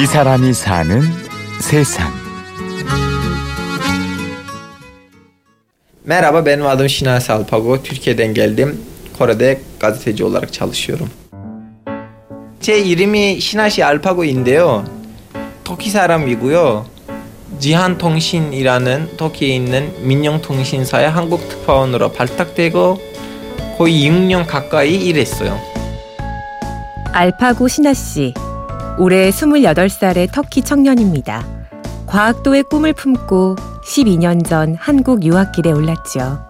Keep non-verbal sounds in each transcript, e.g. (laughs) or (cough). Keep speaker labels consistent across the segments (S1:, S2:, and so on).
S1: 이 사람이 사는 세상.
S2: Merhaba benim adım Şinasi Salpago. Türkiye'den geldim. Kore'de gazeteci olarak çalışıyorum. 제 이름이 시나시 알파고인데요. 터키 사람이고요. 지한통신이라는 터키에 있는 민영통신사의 한국 특파원으로 발탁되고 거의 6년 가까이 일했어요.
S3: 알파고 신하 씨. 올해 28살의 터키 청년입니다. 과학도의 꿈을 품고 12년 전 한국 유학길에 올랐죠.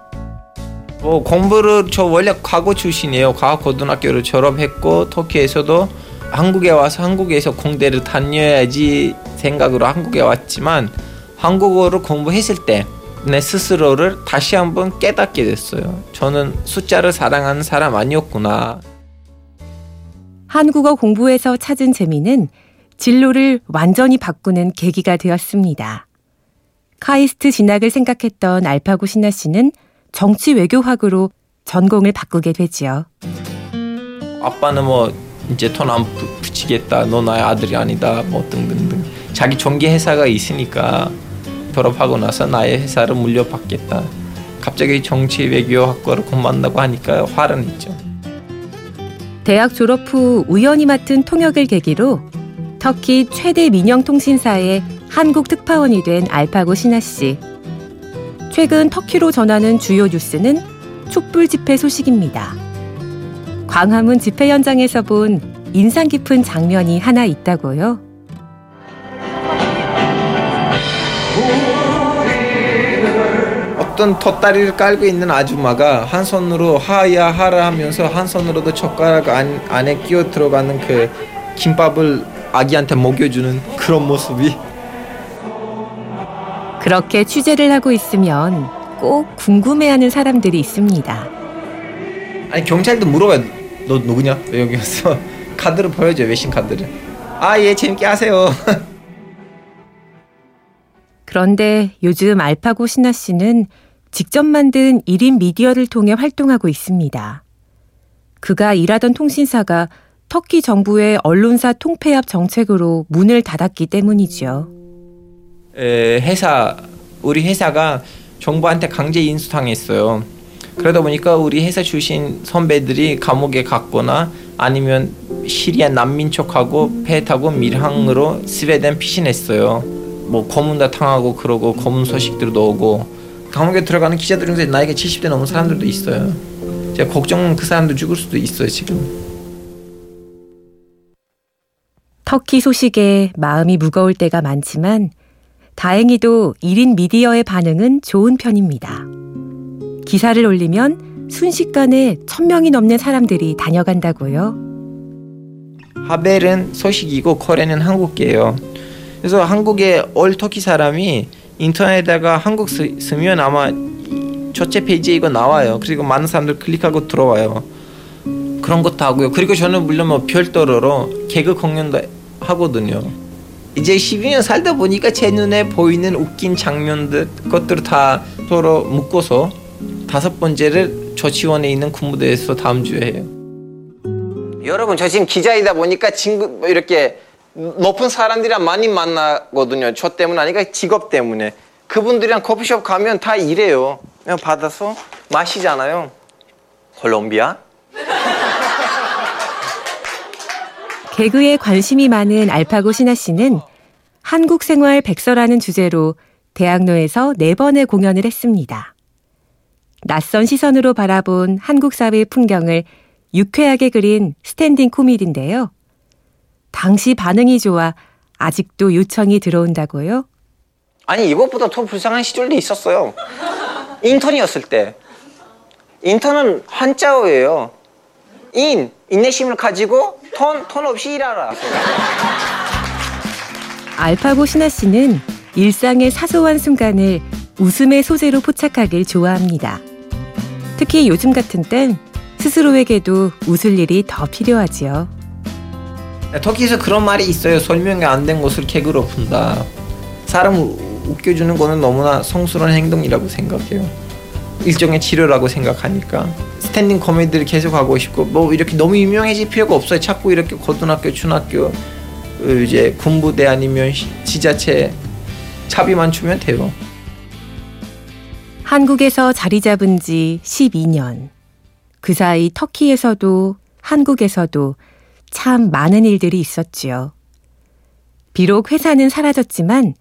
S2: 뭐 공부를 저 원래 과거 출신이에요. 과학 고등학교를 졸업했고 터키에서도 한국에 와서 한국에서 공대를 다녀야지 생각으로 한국에 왔지만 한국어를 공부했을 때 내 스스로를 다시 한번 깨닫게 됐어요. 저는 숫자를 사랑하는 사람 아니었구나.
S3: 한국어 공부에서 찾은 재미는 진로를 완전히 바꾸는 계기가 되었습니다. 카이스트 진학을 생각했던 알파고 신하 씨는 정치 외교학으로 전공을 바꾸게 되지요.
S2: 아빠는 뭐 이제 돈 안 붙이겠다. 너 나의 아들이 아니다. 뭐 등등등. 자기 전기 회사가 있으니까 졸업하고 나서 나의 회사를 물려받겠다. 갑자기 정치 외교학과를 공부한다고 하니까 화를 냈죠.
S3: 대학 졸업 후 우연히 맡은 통역을 계기로 터키 최대 민영 통신사의 한국 특파원이 된 알파고 신하 씨. 최근 터키로 전하는 주요 뉴스는 촛불 집회 소식입니다. 광화문 집회 현장에서 본 인상 깊은 장면이 하나 있다고요. (laughs)
S2: 어떤 덧다리를 깔고 있는 아줌마가 한 손으로 하야 하라 하면서 한 손으로도 젓가락 안, 안에 끼어 들어가는 그 김밥을 아기한테 먹여주는 그런 모습이.
S3: 그렇게 취재를 하고 있으면 꼭 궁금해하는 사람들이 있습니다.
S2: 아니 경찰도 물어봐요. 너 누구냐? 왜 여기 왔어 카드를 보여줘요 외신 카드를. 아예 재밌게 하세요. (laughs)
S3: 그런데 요즘 알파고 신하 씨는 직접 만든 1인 미디어를 통해 활동하고 있습니다. 그가 일하던 통신사가 터키 정부의 언론사 통폐합 정책으로 문을 닫았기 때문이죠.
S2: 에, 회사 우리 회사가 정부한테 강제 인수당했어요. 그러다 보니까 우리 회사 출신 선배들이 감옥에 갔거나 아니면 시리아 난민 척하고 배 타고 밀항으로 스웨덴 피신했어요. 뭐 고문다 당하고 그러고 고문 소식들도 오고 감옥에 들어가는 기자들 중에 나이가 70대 넘은 사람들도 있어요. 제가 걱정은 그 사람도 죽을 수도 있어요 지금.
S3: 터키 소식에 마음이 무거울 때가 많지만 다행히도 1인 미디어의 반응은 좋은 편입니다. 기사를 올리면 순식간에 천명이 넘는 사람들이 다녀간다고요.
S2: 하벨은 소식이고 코레는 한국계예요. 그래서 한국에 올 터키 사람이 인터넷에다가 한국 쓰, 쓰면 아마 첫째 페이지에 이거 나와요. 그리고 많은 사람들 클릭하고 들어와요. 그런 것도 하고요. 그리고 저는 물론 뭐 별도로 개그 공연도 하거든요. 이제 12년 살다 보니까 제 눈에 보이는 웃긴 장면들 것들을 다 서로 묶어서 다섯 번째를 저치원에 있는 군부대에서 다음 주에 해요. 여러분 저 지금 기자이다 보니까 친구 뭐 이렇게 높은 사람들이랑 많이 만나거든요. 저 때문 아니까 직업 때문에. 그분들이랑 커피숍 가면 다 이래요. 그냥 받아서 마시잖아요. 콜롬비아?
S3: 개그에 관심이 많은 알파고 신하 씨는 한국 생활 백서라는 주제로 대학로에서 네 번의 공연을 했습니다. 낯선 시선으로 바라본 한국 사회의 풍경을 유쾌하게 그린 스탠딩 코미디인데요. 당시 반응이 좋아 아직도 요청이 들어온다고요?
S2: 아니 이것보다 더 불쌍한 시절도 있었어요. 인턴이었을 때. 인턴은 한자어예요. 인, 인내심을 가지고 턴, 돈 없이 일하라.
S3: 알파고 시나씨 씨는 일상의 사소한 순간을 웃음의 소재로 포착하길 좋아합니다. 특히 요즘 같은 땐 스스로에게도 웃을 일이 더 필요하지요.
S2: 터키에서 그런 말이 있어요. 설명이 안 된 것을 개그로 푼다. 사람을 웃겨주는 거는 너무나 성스러운 행동이라고 생각해요. 일종의 치료라고 생각하니까 스탠딩 코미디를 계속 하고 싶고 뭐 이렇게 너무 유명해질 필요가 없어요. 자꾸 이렇게 고등학교, 중학교 그 이제 군부대 아니면 지자체 차비만 주면 돼요.
S3: 한국에서 자리 잡은 지 12년. 그 사이 터키에서도 한국에서도 참 많은 일들이 있었지요. 비록 회사는 사라졌지만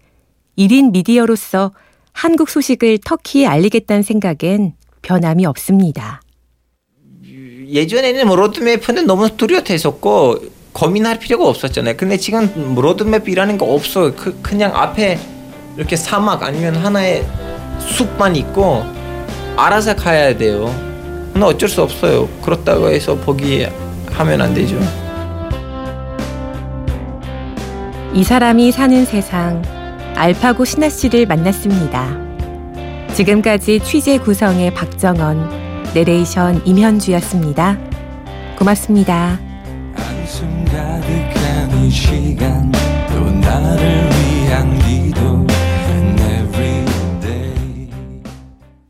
S3: 1인 미디어로서 한국 소식을 터키에 알리겠다는 생각엔 변함이 없습니다.
S2: 예전에는 뭐 로드맵은 너무 뚜렷했었고 고민할 필요가 없었잖아요. 근데 지금 로드맵이라는 거 없어요. 그, 그냥 앞에 이렇게 사막 아니면 하나의 숲만 있고 알아서 가야 돼요. 근데 어쩔 수 없어요. 그렇다고 해서 포기 하면 안 되죠.
S3: 이 사람이 사는 세상 알파고 시나씨 씨를 만났습니다. 지금까지 취재 구성의 박정원, 내레이션 임현주였습니다. 고맙습니다.
S4: 한숨 가득한 이 시간 또 나를 위한